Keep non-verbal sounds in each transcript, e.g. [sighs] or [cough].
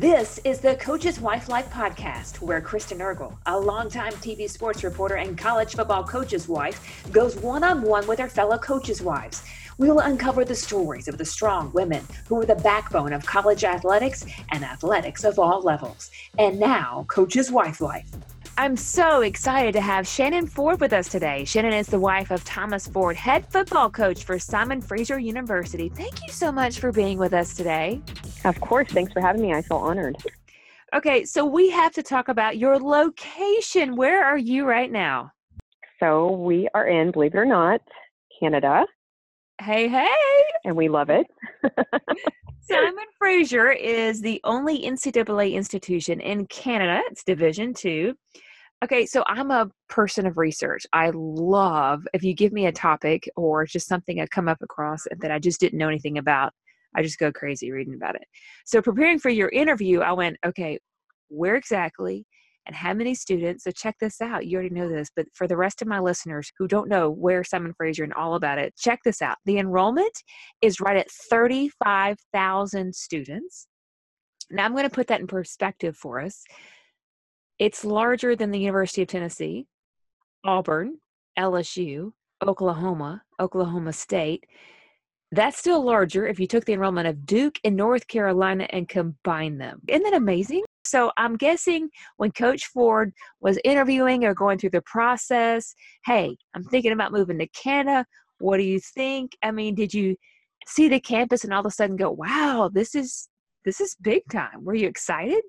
This is the Coach's Wife Life podcast, where Kristen Ergel, a longtime TV sports reporter and college football coach's wife, goes one on one with her fellow coaches' wives. We will uncover the stories of the strong women who are the backbone of college athletics and athletics of all levels. And now, Coach's Wife Life. I'm so excited to have Shannon Ford with us today. Shannon is the wife of Thomas Ford, head football coach for Simon Fraser University. Thank you so much for being with us today. Of course. Thanks for having me. I feel honored. Okay, so we have to talk about your location. Where are you right now? So we are in, believe it or not, Canada. Hey, hey. And we love it. [laughs] Simon Fraser is the only NCAA institution in Canada. It's Division two. Okay, so I'm a person of research. I love if you give me a topic or just something I come up across that I just didn't know anything about, I just go crazy reading about it. So preparing for your interview, I went, okay, where exactly and how many students? So check this out. You already know this, but for the rest of my listeners who don't know where Simon Fraser and all about it, check this out. The enrollment is right at 35,000 students. Now I'm going to put that in perspective for us. It's larger than the University of Tennessee, Auburn, LSU, Oklahoma, Oklahoma State. That's still larger if you took the enrollment of Duke and North Carolina and combined them. Isn't that amazing? So I'm guessing when Coach Ford was interviewing or going through the process, hey, I'm thinking about moving to Canada. What do you think? I mean, did you see the campus and all of a sudden go, wow, this is this is big time. Were you excited?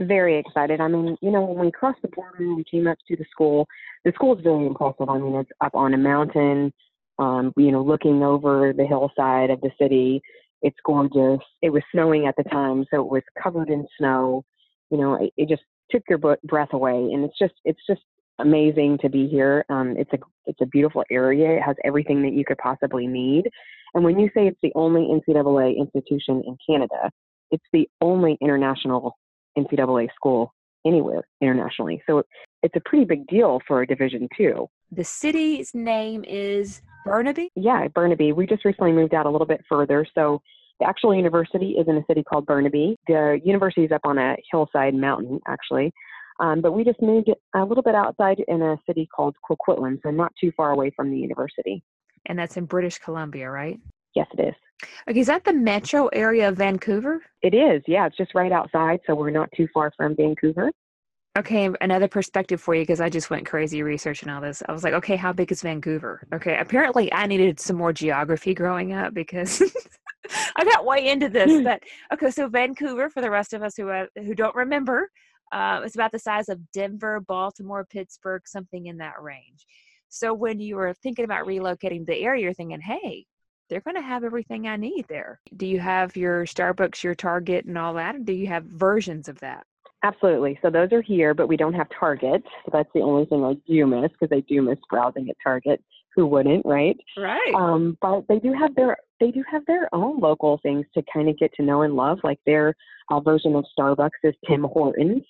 Very excited. I mean, you know, when we crossed the border and we came up to the school, the school is very impressive. I mean, it's up on a mountain, um, you know, looking over the hillside of the city. It's gorgeous. It was snowing at the time, so it was covered in snow. You know, it, it just took your breath away, and it's just, it's just amazing to be here. Um, it's a, it's a beautiful area. It has everything that you could possibly need. And when you say it's the only NCAA institution in Canada, it's the only international NCAA school anywhere internationally. So it's a pretty big deal for a Division two. The city's name is Burnaby? Yeah, Burnaby. We just recently moved out a little bit further. So the actual university is in a city called Burnaby. The university is up on a hillside mountain, actually. Um, but we just moved a little bit outside in a city called Coquitlam, so not too far away from the university. And that's in British Columbia, right? Yes, it is. Okay, is that the metro area of Vancouver? It is, yeah. It's just right outside, so we're not too far from Vancouver. Okay, another perspective for you because I just went crazy researching all this. I was like, okay, how big is Vancouver? Okay, apparently I needed some more geography growing up because [laughs] I got way into this. Hmm. But okay, so Vancouver, for the rest of us who uh, who don't remember, uh, it's about the size of Denver, Baltimore, Pittsburgh, something in that range. So when you were thinking about relocating the area, you're thinking, hey, they're going to have everything I need there. Do you have your Starbucks, your Target, and all that? do you have versions of that? Absolutely. So those are here, but we don't have Target. So that's the only thing I do miss because I do miss browsing at Target. Who wouldn't, right? Right. Um, but they do have their they do have their own local things to kind of get to know and love. Like their uh, version of Starbucks is Tim Hortons.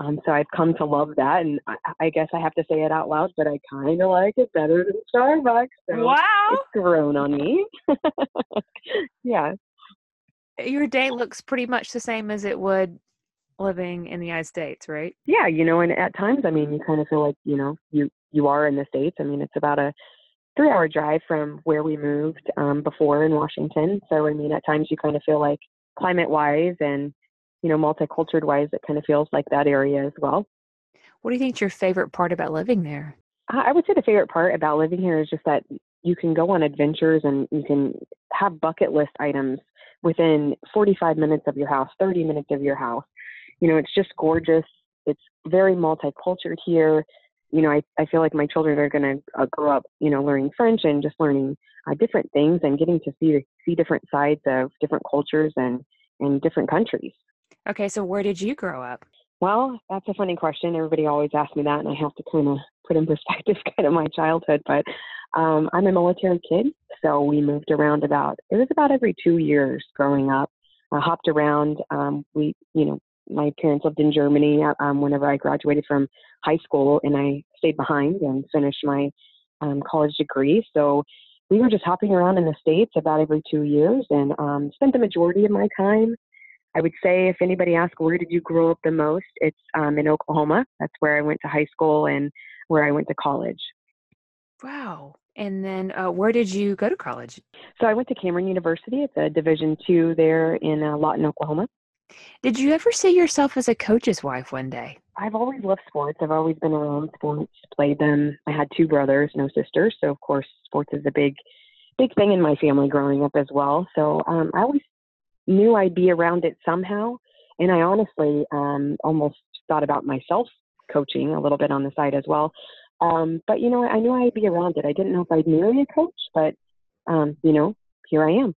Um, so I've come to love that, and I, I guess I have to say it out loud, but I kind of like it better than Starbucks. So wow, it's grown on me. [laughs] yeah. Your day looks pretty much the same as it would living in the United States, right? Yeah, you know, and at times, I mean, you kind of feel like you know you you are in the states. I mean, it's about a three-hour drive from where we moved um, before in Washington. So I mean, at times you kind of feel like climate-wise and you know, multicultural wise, it kind of feels like that area as well. What do you think your favorite part about living there? I would say the favorite part about living here is just that you can go on adventures and you can have bucket list items within 45 minutes of your house, 30 minutes of your house. You know, it's just gorgeous. It's very multicultural here. You know, I, I feel like my children are going to uh, grow up, you know, learning French and just learning uh, different things and getting to see see different sides of different cultures and and different countries. Okay, so where did you grow up? Well, that's a funny question. Everybody always asks me that, and I have to kind of put in [laughs] perspective kind of my childhood. But um, I'm a military kid, so we moved around about, it was about every two years growing up. I hopped around. Um, we, you know, my parents lived in Germany uh, um, whenever I graduated from high school, and I stayed behind and finished my um, college degree. So we were just hopping around in the States about every two years and um, spent the majority of my time I would say if anybody asks where did you grow up the most, it's um, in Oklahoma. That's where I went to high school and where I went to college. Wow. And then uh, where did you go to college? So I went to Cameron University. It's a Division two there in uh, Lawton, Oklahoma. Did you ever see yourself as a coach's wife one day? I've always loved sports. I've always been around sports, played them. I had two brothers, no sisters, so of course sports is a big, big thing in my family growing up as well. So um, I always knew I'd be around it somehow, and I honestly um, almost thought about myself coaching a little bit on the side as well. Um, but you know, I knew I'd be around it. I didn't know if I'd marry a coach, but um, you know, here I am.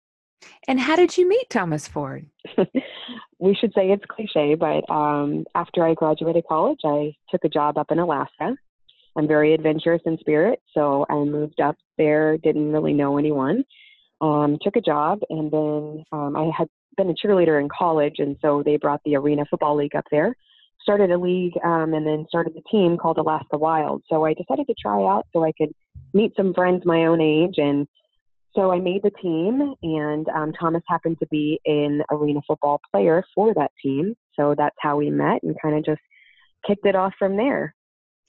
And how did you meet Thomas Ford? [laughs] we should say it's cliche, but um, after I graduated college, I took a job up in Alaska. I'm very adventurous in spirit, so I moved up there. Didn't really know anyone. Um, took a job, and then um, I had been a cheerleader in college, and so they brought the Arena Football League up there. Started a league, um, and then started a team called Alaska Wild. So I decided to try out so I could meet some friends my own age and so I made the team, and um, Thomas happened to be an arena football player for that team. So that's how we met and kind of just kicked it off from there.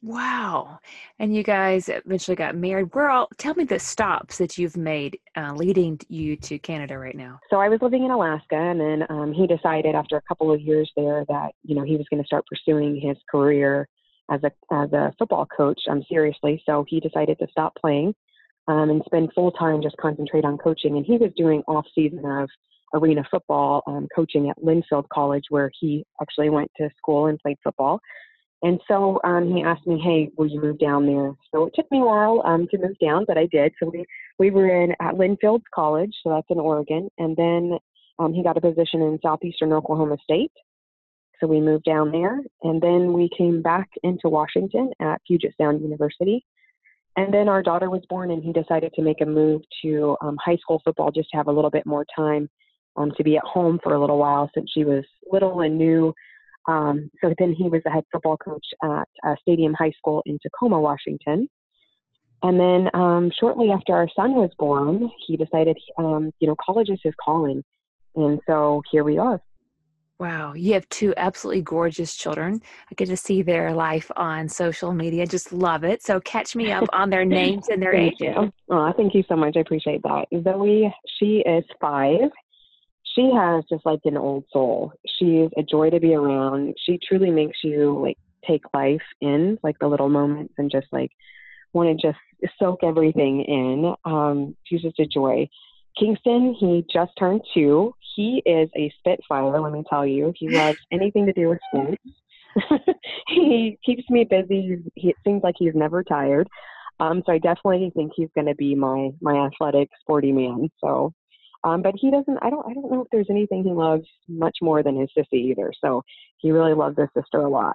Wow. And you guys eventually got married. Where all, tell me the stops that you've made uh, leading you to Canada right now. So I was living in Alaska, and then um, he decided after a couple of years there that, you know, he was going to start pursuing his career as a, as a football coach um, seriously. So he decided to stop playing um, and spend full time just concentrate on coaching. And he was doing off season of arena football um, coaching at Linfield College, where he actually went to school and played football. And so um, he asked me, "Hey, will you move down there?" So it took me a while um, to move down, but I did. So we we were in at Linfield College, so that's in Oregon, and then um, he got a position in southeastern Oklahoma State. So we moved down there, and then we came back into Washington at Puget Sound University. And then our daughter was born, and he decided to make a move to um, high school football just to have a little bit more time um, to be at home for a little while since she was little and new. Um, so then he was the head football coach at uh, Stadium High School in Tacoma, Washington. And then um, shortly after our son was born, he decided, um, you know, college is his calling. And so here we are. Wow, you have two absolutely gorgeous children. I get to see their life on social media. Just love it. So catch me up on their [laughs] names and their ages. Oh, thank you so much. I appreciate that. Zoe, she is five. She has just like an old soul. She's a joy to be around. She truly makes you like take life in, like the little moments, and just like want to just soak everything in. Um, she's just a joy. Kingston, he just turned two. He is a spitfire, let me tell you. He loves [laughs] anything to do with sports. [laughs] he keeps me busy. He, it seems like he's never tired. Um, so I definitely think he's going to be my my athletic, sporty man. So, um, but he doesn't. I don't. I don't know if there's anything he loves much more than his sissy either. So he really loves his sister a lot.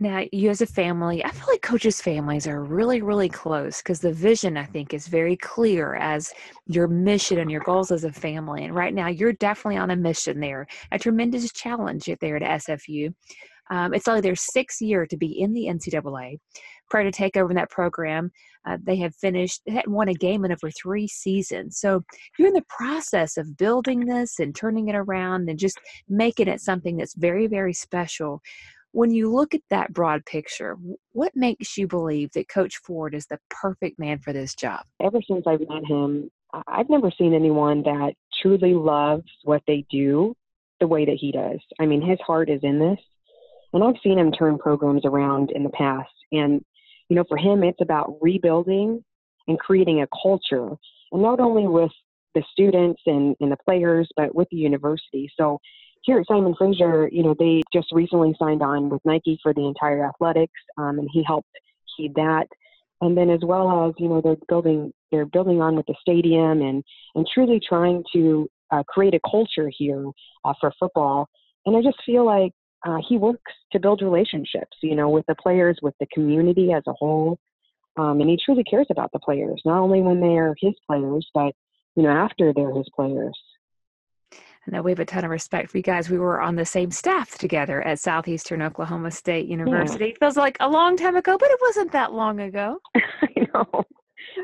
Now, you as a family, I feel like coaches' families are really, really close because the vision, I think, is very clear as your mission and your goals as a family. And right now, you're definitely on a mission there, a tremendous challenge there at SFU. Um, it's only their sixth year to be in the NCAA. Prior to take over that program, uh, they have finished, they hadn't won a game in over three seasons. So you're in the process of building this and turning it around and just making it something that's very, very special when you look at that broad picture, what makes you believe that Coach Ford is the perfect man for this job? Ever since I've met him, I've never seen anyone that truly loves what they do the way that he does. I mean, his heart is in this. And I've seen him turn programs around in the past. And, you know, for him, it's about rebuilding and creating a culture, and not only with the students and, and the players, but with the university. So here at Simon Fraser, you know, they just recently signed on with Nike for the entire athletics, um, and he helped heed that. And then as well as, you know, they're building they're building on with the stadium and and truly trying to uh, create a culture here uh, for football. And I just feel like uh, he works to build relationships, you know, with the players, with the community as a whole. Um, and he truly cares about the players, not only when they're his players, but you know after they're his players. I know we have a ton of respect for you guys. We were on the same staff together at Southeastern Oklahoma State University. Yeah. It feels like a long time ago, but it wasn't that long ago. [laughs] I know.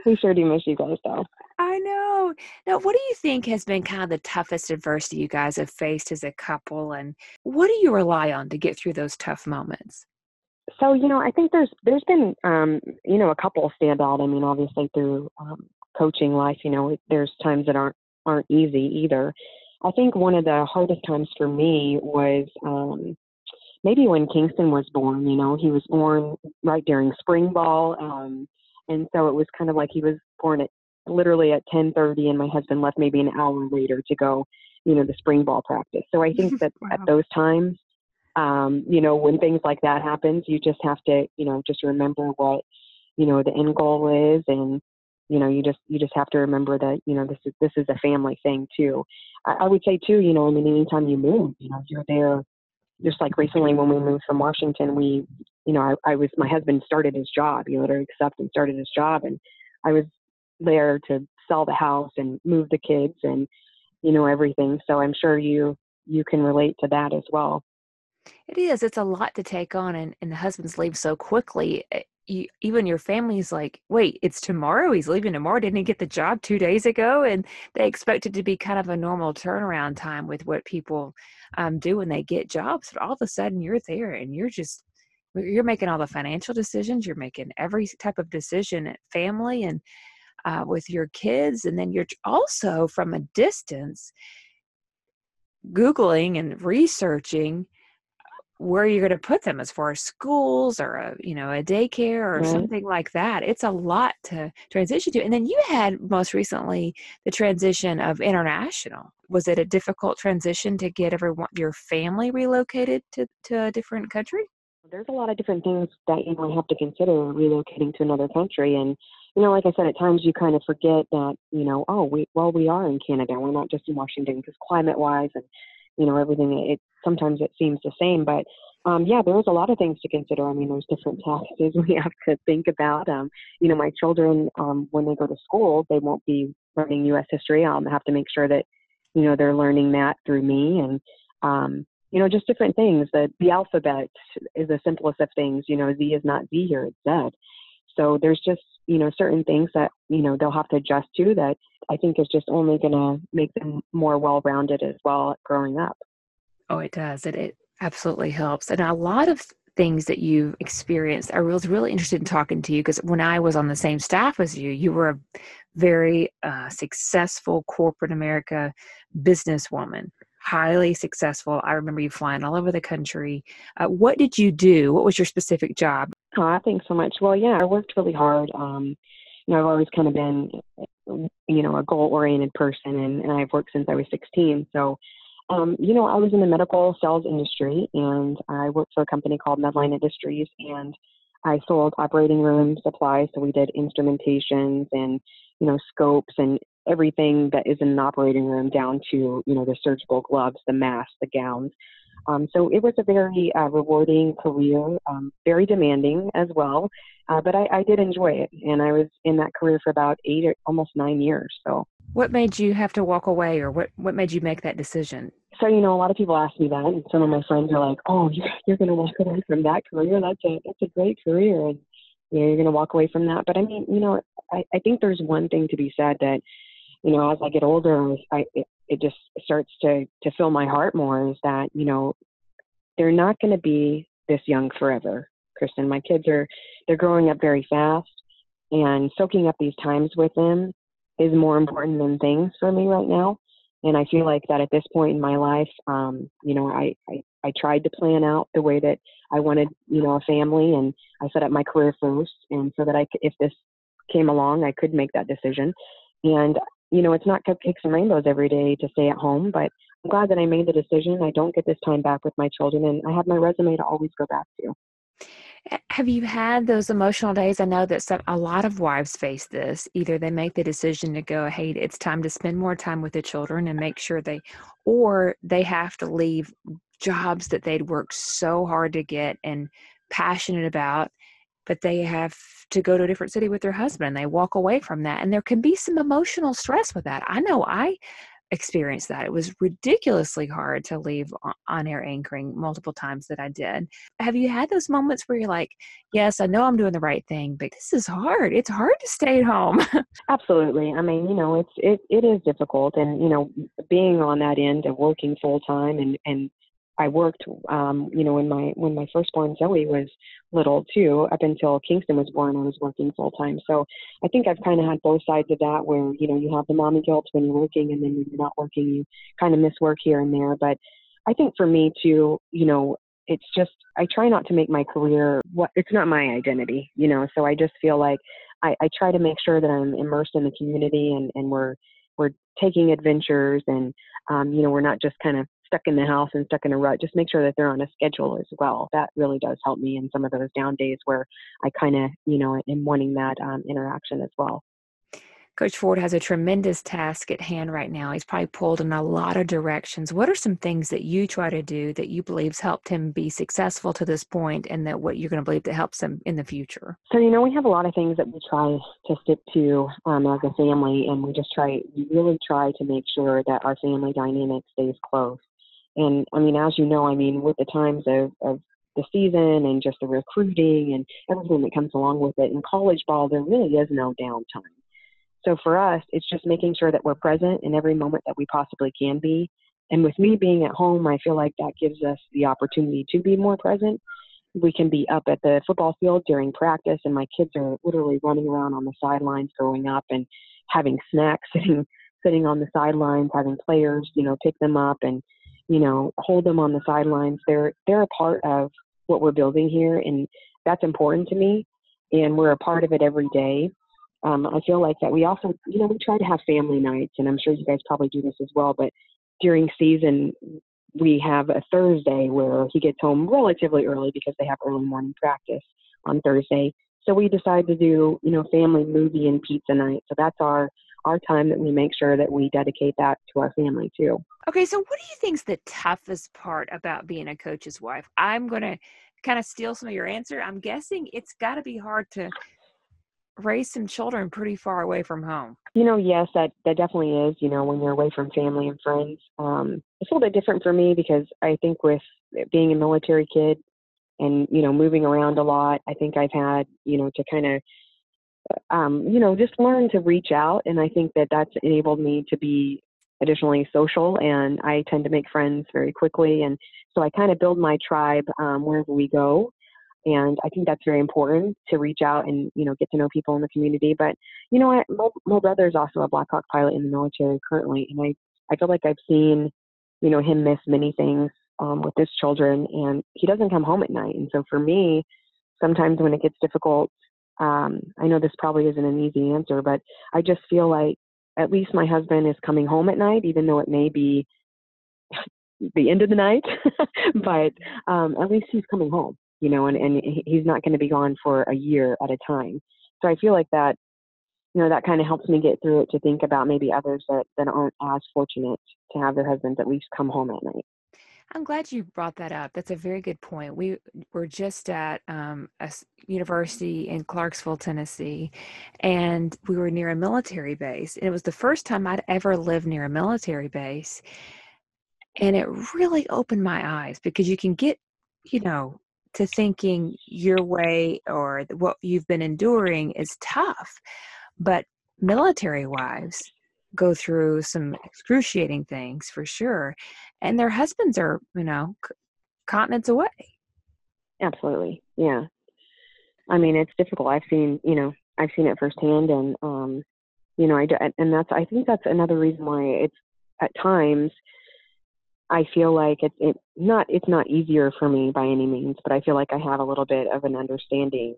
We sure do miss you guys, though. I know. Now, what do you think has been kind of the toughest adversity you guys have faced as a couple, and what do you rely on to get through those tough moments? So, you know, I think there's there's been um, you know a couple stand out. I mean, obviously through um, coaching life, you know, there's times that aren't aren't easy either. I think one of the hardest times for me was um, maybe when Kingston was born. You know, he was born right during spring ball, um, and so it was kind of like he was born at literally at 10:30, and my husband left maybe an hour later to go, you know, the spring ball practice. So I think [laughs] that wow. at those times, um, you know, when things like that happens, you just have to, you know, just remember what, you know, the end goal is, and you know, you just you just have to remember that, you know, this is this is a family thing too. I, I would say too, you know, I mean, anytime you move, you know, you're there. Just like recently when we moved from Washington, we, you know, I, I was my husband started his job, you know, to accept and started his job, and I was there to sell the house and move the kids and you know everything. So i'm sure you you can relate to that as well. It is. It's a lot to take on and, and the husbands leave so quickly. Eh, you, even your family's like wait it's tomorrow? He's leaving tomorrow? Didn't he get the job two days ago? And they expect it to be kind of a normal turnaround time with what people um, do when they get jobs but all of a sudden you're there and you're just you're making all the financial decisions you're making every type of decision at family and uh, with your kids and then you're also from a distance googling and researching where you're going to put them as far as schools or a you know a daycare or mm-hmm. something like that. It's a lot to transition to and then you had most recently the transition of international. Was it a difficult transition to get everyone your family relocated to, to a different country? There's a lot of different things that you might have to consider relocating to another country and you know, like I said, at times you kind of forget that, you know, oh, we well we are in Canada. We're not just in Washington because climate wise and you know everything. It sometimes it seems the same, but um, yeah, there's a lot of things to consider. I mean, there's different [laughs] taxes we have to think about. Um, you know, my children um, when they go to school, they won't be learning U.S. history. I'll have to make sure that you know they're learning that through me and um, you know, just different things. That the alphabet is the simplest of things. You know, Z is not Z here; it's Z. So there's just you know certain things that you know they'll have to adjust to that I think is just only going to make them more well-rounded as well growing up. Oh, it does. It it absolutely helps, and a lot of things that you've experienced. I was really interested in talking to you because when I was on the same staff as you, you were a very uh, successful corporate America businesswoman highly successful. I remember you flying all over the country. Uh, what did you do? What was your specific job? Oh, thanks so much. Well, yeah, I worked really hard. Um, you know, I've always kind of been, you know, a goal-oriented person, and, and I've worked since I was 16. So, um, you know, I was in the medical sales industry, and I worked for a company called Medline Industries, and I sold operating room supplies. So we did instrumentations and, you know, scopes and everything that is in an operating room down to, you know, the surgical gloves, the masks, the gowns. Um, so it was a very uh, rewarding career, um, very demanding as well, uh, but I, I, did enjoy it, and I was in that career for about eight or almost nine years. So, what made you have to walk away, or what what made you make that decision? So you know, a lot of people ask me that, and some of my friends are like, "Oh, you're, going to walk away from that career? That's a that's a great career." And you know, you're going to walk away from that. But I mean, you know, I, I think there's one thing to be said that, you know, as I get older, I, it, just starts to, to fill my heart more is that, you know, they're not going to be this young forever, Kristen. My kids are, they're growing up very fast and soaking up these times with them is more important than things for me right now. And I feel like that at this point in my life, um, you know, I, I, I tried to plan out the way that I wanted, you know, a family and I set up my career first. And so that I could, if this came along, I could make that decision. And, you know, it's not cupcakes and rainbows every day to stay at home, but I'm glad that I made the decision. I don't get this time back with my children and I have my resume to always go back to. Have you had those emotional days? I know that some, a lot of wives face this. Either they make the decision to go, hey, it's time to spend more time with the children and make sure they, or they have to leave jobs that they'd worked so hard to get and passionate about but they have to go to a different city with their husband they walk away from that and there can be some emotional stress with that i know i experienced that. It was ridiculously hard to leave on air anchoring multiple times that I did. Have you had those moments where you're like, yes, I know I'm doing the right thing, but this is hard. It's hard to stay at home. [laughs] Absolutely. I mean, you know, it's it it is difficult and you know, being on that end of working full time and and I worked, um, you know, when my when my firstborn Zoe was little too, up until Kingston was born, I was working full time. So I think I've kind of had both sides of that, where you know you have the mommy guilt when you're working, and then when you're not working, you kind of miss work here and there. But I think for me too, you know, it's just I try not to make my career what it's not my identity, you know. So I just feel like I, I try to make sure that I'm immersed in the community and and we're we're taking adventures and um, you know we're not just kind of stuck in the house and stuck in a rut, just make sure that they're on a schedule as well. That really does help me in some of those down days where I kind of, you know, am wanting that um, interaction as well. Coach Ford has a tremendous task at hand right now. He's probably pulled in a lot of directions. What are some things that you try to do that you believe's helped him be successful to this point, and that what you're going to believe that helps him in the future? So you know, we have a lot of things that we try to stick to um, as a family, and we just try, we really try to make sure that our family dynamic stays close. And I mean, as you know, I mean, with the times of, of the season and just the recruiting and everything that comes along with it, in college ball, there really is no downtime. So for us, it's just making sure that we're present in every moment that we possibly can be. And with me being at home, I feel like that gives us the opportunity to be more present. We can be up at the football field during practice, and my kids are literally running around on the sidelines, growing up and having snacks, [laughs] sitting sitting on the sidelines, having players, you know, pick them up and you know, hold them on the sidelines. They're they're a part of what we're building here, and that's important to me. And we're a part of it every day. Um, I feel like that we also, you know, we try to have family nights, and I'm sure you guys probably do this as well. But during season, we have a Thursday where he gets home relatively early because they have early morning practice on Thursday. So we decide to do, you know, family movie and pizza night. So that's our our time that we make sure that we dedicate that to our family too. Okay, so what do you think is the toughest part about being a coach's wife? I'm going to kind of steal some of your answer. I'm guessing it's got to be hard to raise some children pretty far away from home. You know, yes, that that definitely is. You know, when you're away from family and friends, um, it's a little bit different for me because I think with being a military kid and you know moving around a lot, I think I've had you know to kind of um, you know, just learn to reach out. And I think that that's enabled me to be additionally social and I tend to make friends very quickly. And so I kind of build my tribe um, wherever we go. And I think that's very important to reach out and, you know, get to know people in the community. But, you know what, my, my brother is also a Black Hawk pilot in the military currently. And I, I feel like I've seen, you know, him miss many things um, with his children and he doesn't come home at night. And so for me, sometimes when it gets difficult um, I know this probably isn't an easy answer, but I just feel like at least my husband is coming home at night, even though it may be [sighs] the end of the night. [laughs] but um, at least he's coming home, you know, and, and he's not going to be gone for a year at a time. So I feel like that, you know, that kind of helps me get through it to think about maybe others that, that aren't as fortunate to have their husbands at least come home at night. I'm glad you brought that up. That's a very good point. We were just at um, a university in Clarksville, Tennessee, and we were near a military base. And it was the first time I'd ever lived near a military base. And it really opened my eyes because you can get, you know, to thinking your way or what you've been enduring is tough. But military wives go through some excruciating things for sure and their husbands are you know continents away. Absolutely. Yeah. I mean it's difficult. I've seen you know i've seen it firsthand and um you know i do, and that's i think that's another reason why it's at times i feel like it's it not it's not easier for me by any means but i feel like i have a little bit of an understanding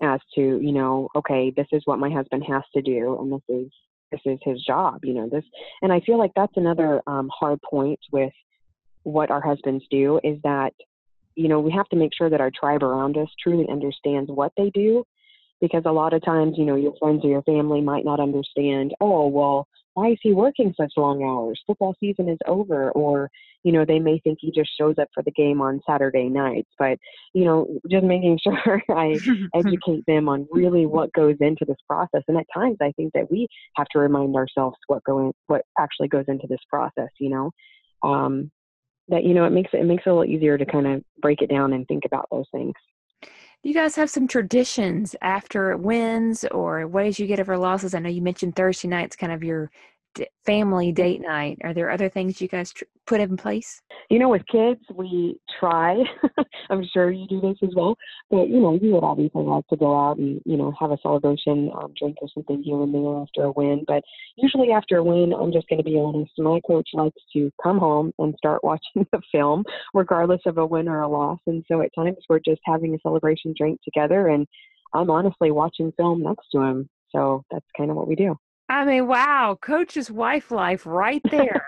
as to you know okay this is what my husband has to do and this is this is his job you know this and i feel like that's another um, hard point with what our husbands do is that you know we have to make sure that our tribe around us truly understands what they do because a lot of times you know your friends or your family might not understand oh well why is he working such long hours? Football season is over. Or, you know, they may think he just shows up for the game on Saturday nights. But, you know, just making [laughs] sure I [laughs] educate them on really what goes into this process. And at times I think that we have to remind ourselves what going what actually goes into this process, you know. Um, that you know it makes it, it makes it a little easier to kind of break it down and think about those things you guys have some traditions after wins or ways you get over losses? I know you mentioned Thursday night's kind of your family date night. Are there other things you guys tr- put in place? You know, with kids, we try. [laughs] I'm sure you do this as well. But, you know, you would obviously like to go out and, you know, have a celebration, um, drink or something here and there after a win. But usually after a win, I'm just going to be honest, my coach likes to come home and start [laughs] watching the film, regardless of a win or a loss. And so at times we're just having a celebration drink together and I'm honestly watching film next to him. So that's kind of what we do. I mean, wow, coach's wife life right there.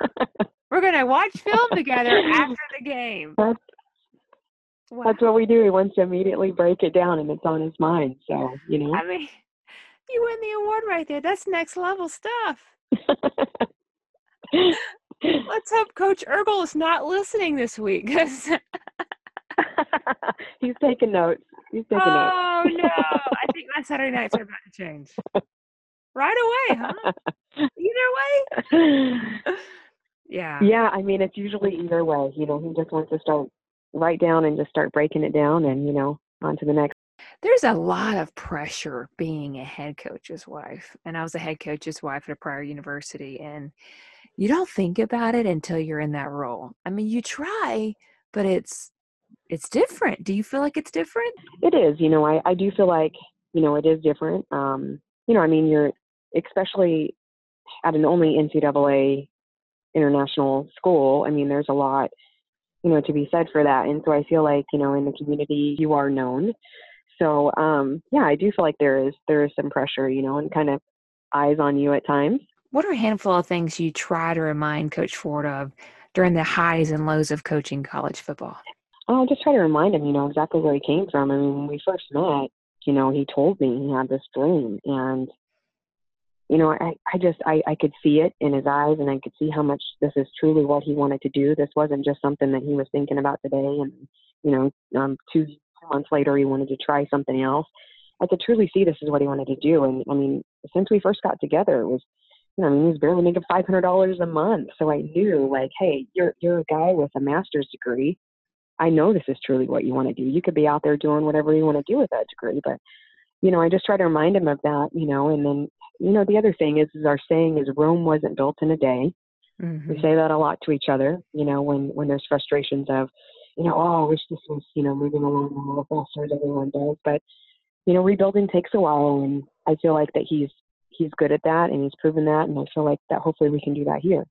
We're gonna watch film together after [laughs] the game. That's, wow. that's what we do. He wants to immediately break it down, and it's on his mind. So you know. I mean, you win the award right there. That's next level stuff. Let's [laughs] hope Coach Ergel is not listening this week because [laughs] he's taking notes. He's taking oh, notes. Oh no! I think my Saturday nights are about to change. Right away, huh? [laughs] Either way. [laughs] Yeah. Yeah, I mean it's usually either way. You know, he just wants to start right down and just start breaking it down and, you know, on to the next. There's a lot of pressure being a head coach's wife. And I was a head coach's wife at a prior university and you don't think about it until you're in that role. I mean, you try, but it's it's different. Do you feel like it's different? It is. You know, I I do feel like, you know, it is different. Um, you know, I mean, you're especially at an only NCAA international school, I mean, there's a lot, you know, to be said for that. And so I feel like, you know, in the community, you are known. So, um, yeah, I do feel like there is there is some pressure, you know, and kind of eyes on you at times. What are a handful of things you try to remind Coach Ford of during the highs and lows of coaching college football? I'll just try to remind him, you know, exactly where he came from. I mean, when we first met, you know, he told me he had this dream, and you know, I, I just, I, I could see it in his eyes and I could see how much this is truly what he wanted to do. This wasn't just something that he was thinking about today. And, you know, um, two months later, he wanted to try something else. I could truly see this is what he wanted to do. And I mean, since we first got together, it was, you know, I mean, he was barely making $500 a month. So I knew like, Hey, you're, you're a guy with a master's degree. I know this is truly what you want to do. You could be out there doing whatever you want to do with that degree, but you know, I just try to remind him of that, you know, and then you know, the other thing is, is our saying is Rome wasn't built in a day. Mm-hmm. We say that a lot to each other, you know, when, when there's frustrations of, you know, oh, I wish this was, you know, moving along a little faster as everyone does. But, you know, rebuilding takes a while. And I feel like that he's, he's good at that and he's proven that. And I feel like that hopefully we can do that here.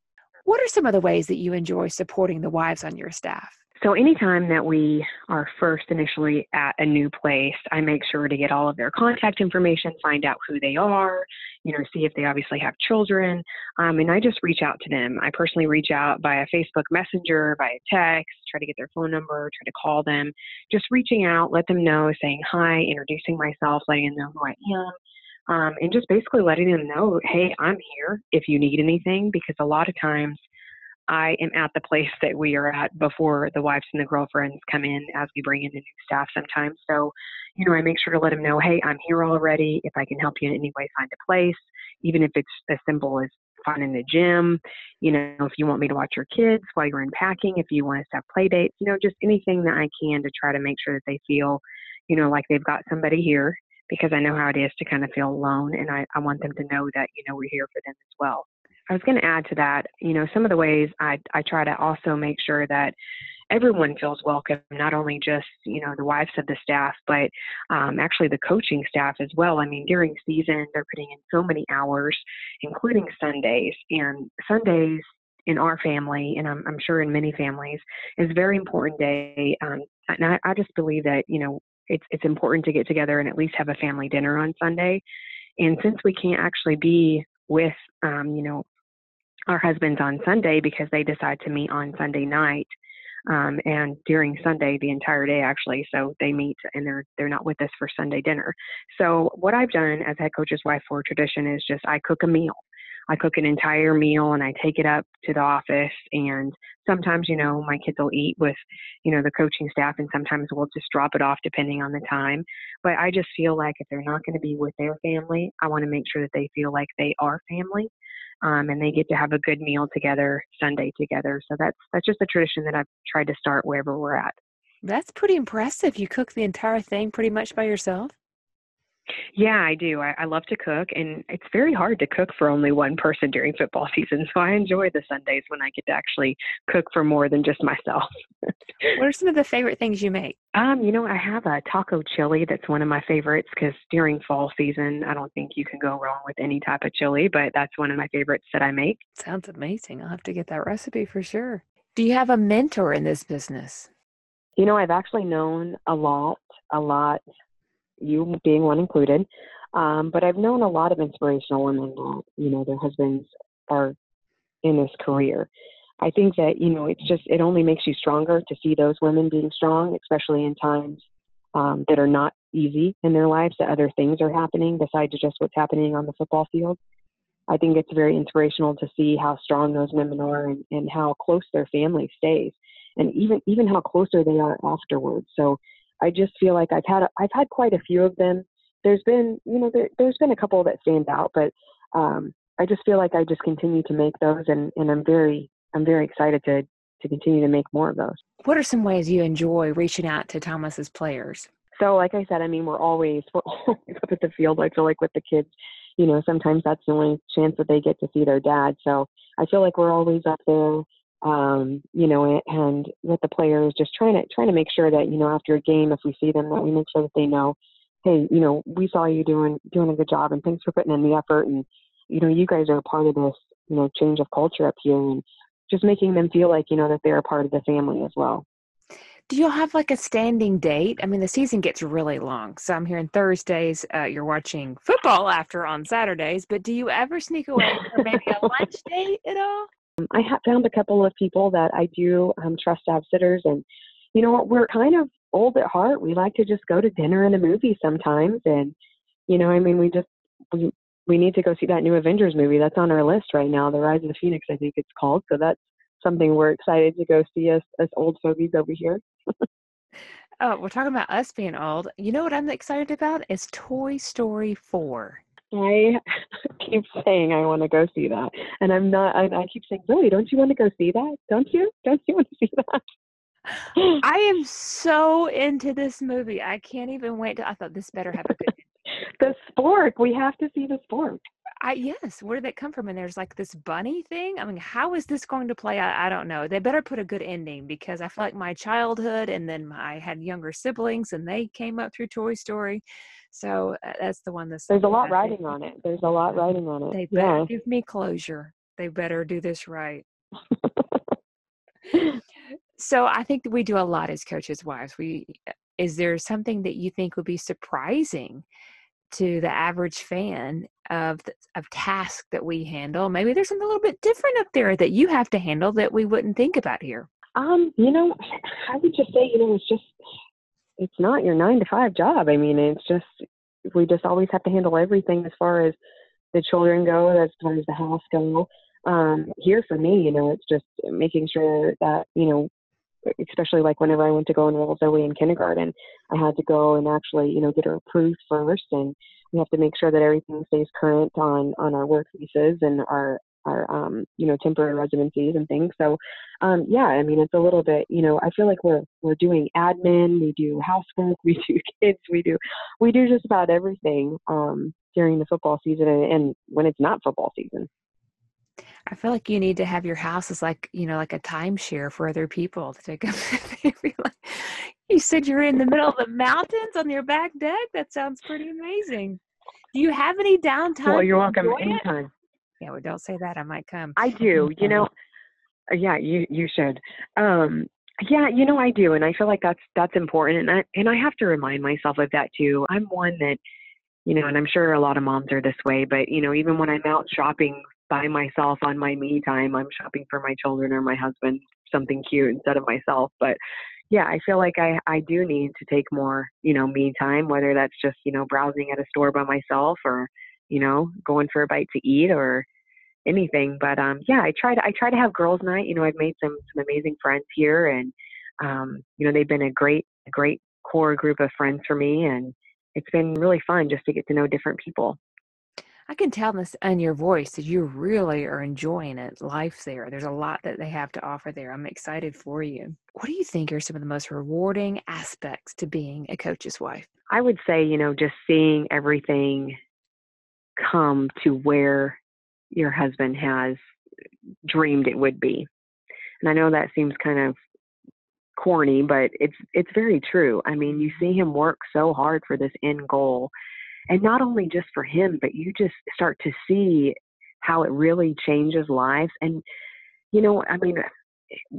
What are some of the ways that you enjoy supporting the wives on your staff? So, anytime that we are first initially at a new place, I make sure to get all of their contact information, find out who they are, you know, see if they obviously have children. Um, and I just reach out to them. I personally reach out via Facebook Messenger, via text, try to get their phone number, try to call them, just reaching out, let them know, saying hi, introducing myself, letting them know who I am. Um, and just basically letting them know, hey, I'm here if you need anything, because a lot of times I am at the place that we are at before the wives and the girlfriends come in as we bring in the new staff sometimes. So, you know, I make sure to let them know, hey, I'm here already. If I can help you in any way, find a place, even if it's as simple as finding the gym. You know, if you want me to watch your kids while you're unpacking, if you want us to have play dates, you know, just anything that I can to try to make sure that they feel, you know, like they've got somebody here because I know how it is to kind of feel alone and I, I want them to know that, you know, we're here for them as well. I was going to add to that, you know, some of the ways I, I try to also make sure that everyone feels welcome, not only just, you know, the wives of the staff, but um, actually the coaching staff as well. I mean, during season, they're putting in so many hours, including Sundays. And Sundays in our family, and I'm, I'm sure in many families, is a very important day. Um, and I, I just believe that, you know, it's, it's important to get together and at least have a family dinner on Sunday. And since we can't actually be with, um, you know, our husbands on Sunday because they decide to meet on Sunday night um, and during Sunday the entire day actually. So they meet and they're they're not with us for Sunday dinner. So what I've done as head coach's wife for tradition is just I cook a meal I cook an entire meal and I take it up to the office. And sometimes, you know, my kids will eat with, you know, the coaching staff, and sometimes we'll just drop it off depending on the time. But I just feel like if they're not going to be with their family, I want to make sure that they feel like they are family. Um, and they get to have a good meal together Sunday together. So that's that's just a tradition that I've tried to start wherever we're at. That's pretty impressive. You cook the entire thing pretty much by yourself. Yeah, I do. I, I love to cook, and it's very hard to cook for only one person during football [laughs] season. So I enjoy the Sundays when I get to actually cook for more than just myself. what are some of the favorite things you make? Um, you know, I have a taco chili that's one of my favorites because during fall season, I don't think you can go wrong with any type of chili, but that's one of my favorites that I make. Sounds amazing. I'll have to get that recipe for sure. Do you have a mentor in this business? You know, I've actually known a lot, a lot you being one included. Um, but I've known a lot of inspirational women that, you know, their husbands are in this career. I think that, you know, it's just, it only makes you stronger to see those women being strong, especially in times um, that are not easy in their lives, that other things are happening besides just what's happening on the football field. I think it's very inspirational to see how strong those women are and, and how close their family stays and even even how closer they are afterwards. So I just feel like I've had I've had quite a few of them. There's been you know there, has been a couple that stand out, but um, I just feel like I just continue to make those, and and I'm very I'm very excited to to continue to make more of those. What are some ways you enjoy reaching out to Thomas's players? So, like I said, I mean, we're always we're [laughs] always up at the field. I feel like with the kids, you know, sometimes that's the only chance that they get to see their dad. So I feel like we're always up there um, you know, and with the players, just trying to trying to make sure that you know after a game, if we see them, that we make sure that they know, hey, you know, we saw you doing doing a good job, and thanks for putting in the effort, and you know, you guys are a part of this, you know, change of culture up here, and just making them feel like you know that they're a part of the family as well. Do you have like a standing date? I mean, the season gets really long. So I'm hearing Thursdays. Uh, you're watching football after on Saturdays, but do you ever sneak away for maybe a lunch date at all? I have found a couple of people that I do um, trust to have sitters, and you know what? We're kind of old at heart. We like to just go to dinner and a movie sometimes, and you know, I mean, we just we we need to go see that new Avengers movie that's on our list right now, The Rise of the Phoenix, I think it's called. So that's something we're excited to go see us as old fogies over here. oh, we're talking about us being old. You know what I'm excited about? Is Toy Story 4. I [laughs] keep saying I want to go see that, and I'm not. I, I keep saying, really, don't you want to go see that? Don't you? Don't you want to see that? I am so into this movie. I can't even wait to. I thought this better have a good. [laughs] the spork. We have to see the spork. I yes. Where did that come from? And there's like this bunny thing. I mean, how is this going to play out? I don't know. They better put a good ending because I feel like my childhood, and then I had younger siblings, and they came up through Toy Story. So uh, that's the one that's. There's a lot writing on it. There's a lot writing on it. They better yeah. give me closure. They better do this right. [laughs] so I think we do a lot as coaches' wives. We uh, is there something that you think would be surprising to the average fan of the, of task that we handle? Maybe there's something a little bit different up there that you have to handle that we wouldn't think about here. Um, you know, I would just say, you know, it's just it's not your nine to five job. I mean, it's just we just always have to handle everything as far as the children go, as far as the house go. Um, here for me, you know, it's just making sure that you know, especially like whenever I went to go enroll Zoe in kindergarten, I had to go and actually you know get her approved first, and we have to make sure that everything stays current on on our work visas and our our um, you know temporary residencies and things. So um, yeah, I mean it's a little bit you know I feel like we're we're doing admin, we do housework, [laughs] we do kids, we do we do just about everything um, during the football season and, and when it's not football season. I feel like you need to have your house as like you know like a timeshare for other people to take [laughs] up. you said you're in the middle of the mountains on your back deck. That sounds pretty amazing. Do you have any downtime? Well, you're welcome anytime. Yeah, well, don't say that. I might come. I do. You know, [laughs] uh, yeah, you you should. Um, yeah, you know, I do, and I feel like that's that's important, and I and I have to remind myself of that too. I'm one that, you know, and I'm sure a lot of moms are this way, but you know, even when I'm out shopping by myself on my me time, I'm shopping for my children or my husband something cute instead of myself. But yeah, I feel like I I do need to take more, you know, me time, whether that's just you know browsing at a store by myself or you know, going for a bite to eat or anything. But um, yeah, I try to I try to have girls' night. You know, I've made some some amazing friends here, and um, you know, they've been a great a great core group of friends for me, and it's been really fun just to get to know different people. I can tell this in your voice that you really are enjoying it. Life there. There's a lot that they have to offer there. I'm excited for you. What do you think are some of the most rewarding aspects to being a coach's wife? I would say, you know, just seeing everything come to where your husband has dreamed it would be. And I know that seems kind of corny, but it's it's very true. I mean, you mm-hmm. see him work so hard for this end goal and not only just for him but you just start to see how it really changes lives and you know i mean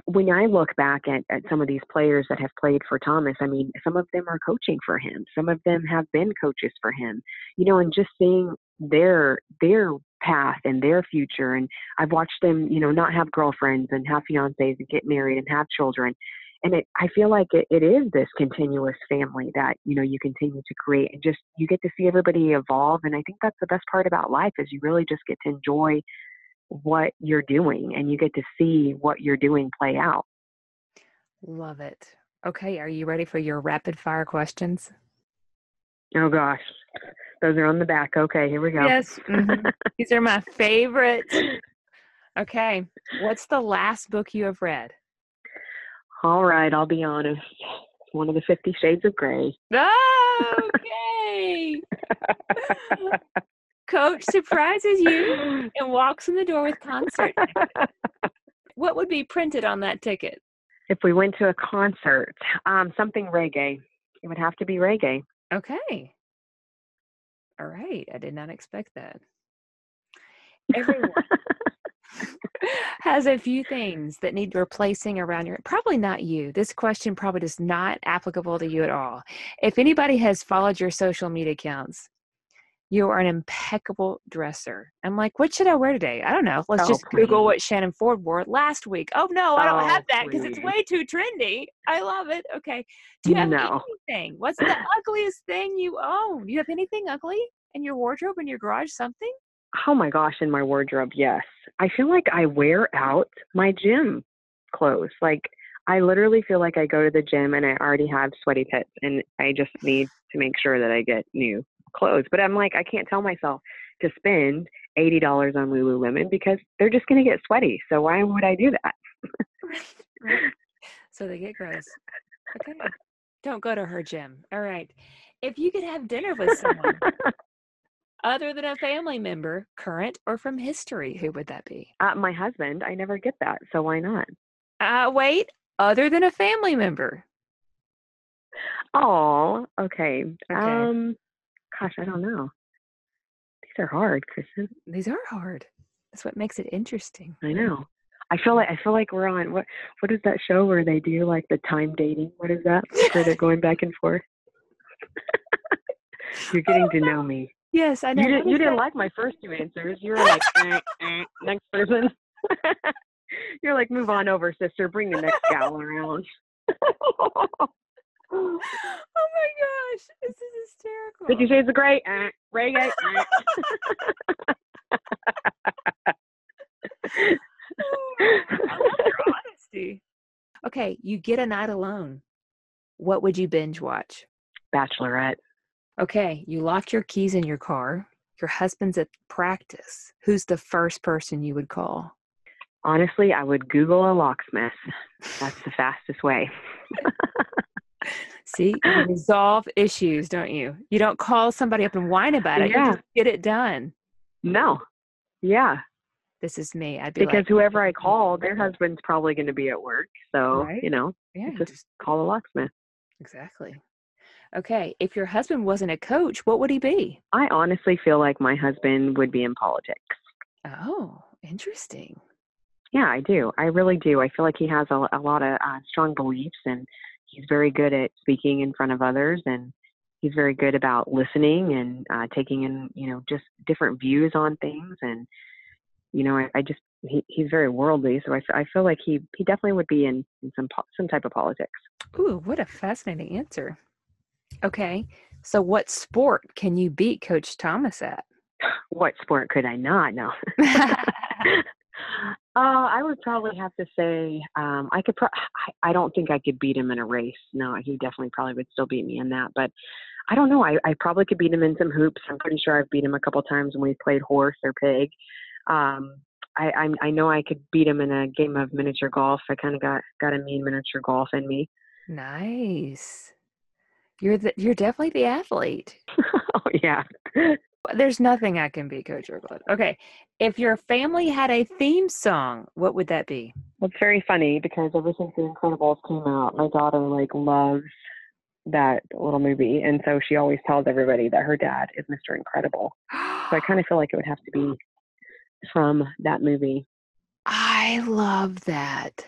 when i look back at, at some of these players that have played for thomas i mean some of them are coaching for him some of them have been coaches for him you know and just seeing their their path and their future and i've watched them you know not have girlfriends and have fiancés and get married and have children and it, I feel like it, it is this continuous family that you know you continue to create, and just you get to see everybody evolve. And I think that's the best part about life is you really just get to enjoy what you're doing, and you get to see what you're doing play out. Love it. Okay, are you ready for your rapid fire questions? Oh gosh, those are on the back. Okay, here we go. Yes, mm-hmm. [laughs] these are my favorite. Okay, what's the last book you have read? All right, I'll be honest. One of the Fifty Shades of Grey. okay. [laughs] Coach surprises you and walks in the door with concert. [laughs] what would be printed on that ticket? If we went to a concert, um, something reggae. It would have to be reggae. Okay. All right. I did not expect that. Everyone [laughs] has a few things that need replacing around your probably not you this question probably is not applicable to you at all if anybody has followed your social media accounts you are an impeccable dresser i'm like what should i wear today i don't know let's oh, just please. google what shannon ford wore last week oh no i don't oh, have that because it's way too trendy i love it okay do you have no. anything what's the ugliest thing you own do you have anything ugly in your wardrobe in your garage something Oh my gosh, in my wardrobe, yes. I feel like I wear out my gym clothes. Like I literally feel like I go to the gym and I already have sweaty pits and I just need to make sure that I get new clothes. But I'm like, I can't tell myself to spend eighty dollars on Lululemon because they're just gonna get sweaty. So why would I do that? [laughs] so they get gross. Okay. Don't go to her gym. All right. If you could have dinner with someone, [laughs] other than a family member, current or from history, who would that be? Uh, my husband. I never get that, so why not? Uh, wait, other than a family member. Oh, okay. okay. Um, gosh, I don't know. These are hard, Kristen. These are hard. That's what makes it interesting. I know. I feel like I feel like we're on what what is that show where they do like the time dating? What is that? where they're going back and forth. [laughs] You're getting to know me. Yes, I know. You didn't, you didn't like my first two answers. You were like, eh, eh, next person. [laughs] You're like, move on over, sister. Bring the next gal around. [laughs] [gasps] oh my gosh, this is hysterical. Fifty Shades of Grey, eh, reggae. Eh. [laughs] oh, I love your honesty. Okay, you get a night alone. What would you binge watch? Bachelorette. Okay, you lock your keys in your car. Your husband's at practice. Who's the first person you would call? Honestly, I would Google a locksmith. That's the fastest way. [laughs] See, you resolve issues, don't you? You don't call somebody up and whine about it. Yeah. You just get it done. No. Yeah. This is me. I'd be because like, whoever I call, their husband's probably going to be at work. So right? you know, yeah, just, just call a locksmith. Exactly. Okay, if your husband wasn't a coach, what would he be? I honestly feel like my husband would be in politics. Oh, interesting. Yeah, I do. I really do. I feel like he has a, a lot of uh, strong beliefs and he's very good at speaking in front of others and he's very good about listening and uh, taking in, you know, just different views on things. And, you know, I, I just, he, he's very worldly. So I, I feel like he, he definitely would be in, in some, some type of politics. Ooh, what a fascinating answer. Okay. So, what sport can you beat Coach Thomas at? What sport could I not? know? [laughs] [laughs] [laughs] Uh, I would probably have to say um, I could. Pro- I, I don't think I could beat him in a race. No, he definitely probably would still beat me in that. But I don't know. I, I probably could beat him in some hoops. I'm pretty sure I've beat him a couple times when we played horse or pig. Um, I, I I know I could beat him in a game of miniature golf. I kind of got got a mean miniature golf in me. Nice. You're the, you're definitely the athlete. [laughs] oh yeah. There's nothing I can be, Coach Irkland. Okay. If your family had a theme song, what would that be? Well, it's very funny because ever since The Incredibles came out, my daughter like loves that little movie, and so she always tells everybody that her dad is Mr. Incredible. So I [gasps] kind of feel like it would have to be from that movie. I love that.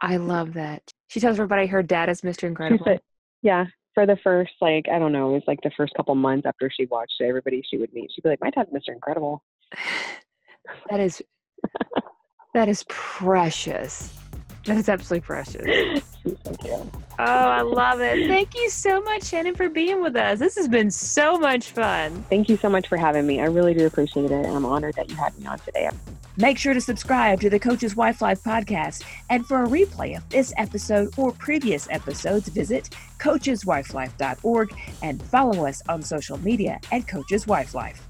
I love that. She tells everybody her dad is Mr. Incredible. Said, yeah, for the first like I don't know, it was like the first couple months after she watched it, everybody she would meet, she'd be like, "My dad's Mr. Incredible." that is that is precious. That is absolutely precious. [laughs] Thank you. Oh, I love it. Thank you so much, Shannon, for being with us. This has been so much fun. Thank you so much for having me. I really do appreciate it. And I'm honored that you had me on today. Make sure to subscribe to the Coach's Wife Life podcast. And for a replay of this episode or previous episodes, visit coacheswifelife.org and follow us on social media at Coach's Wife Life.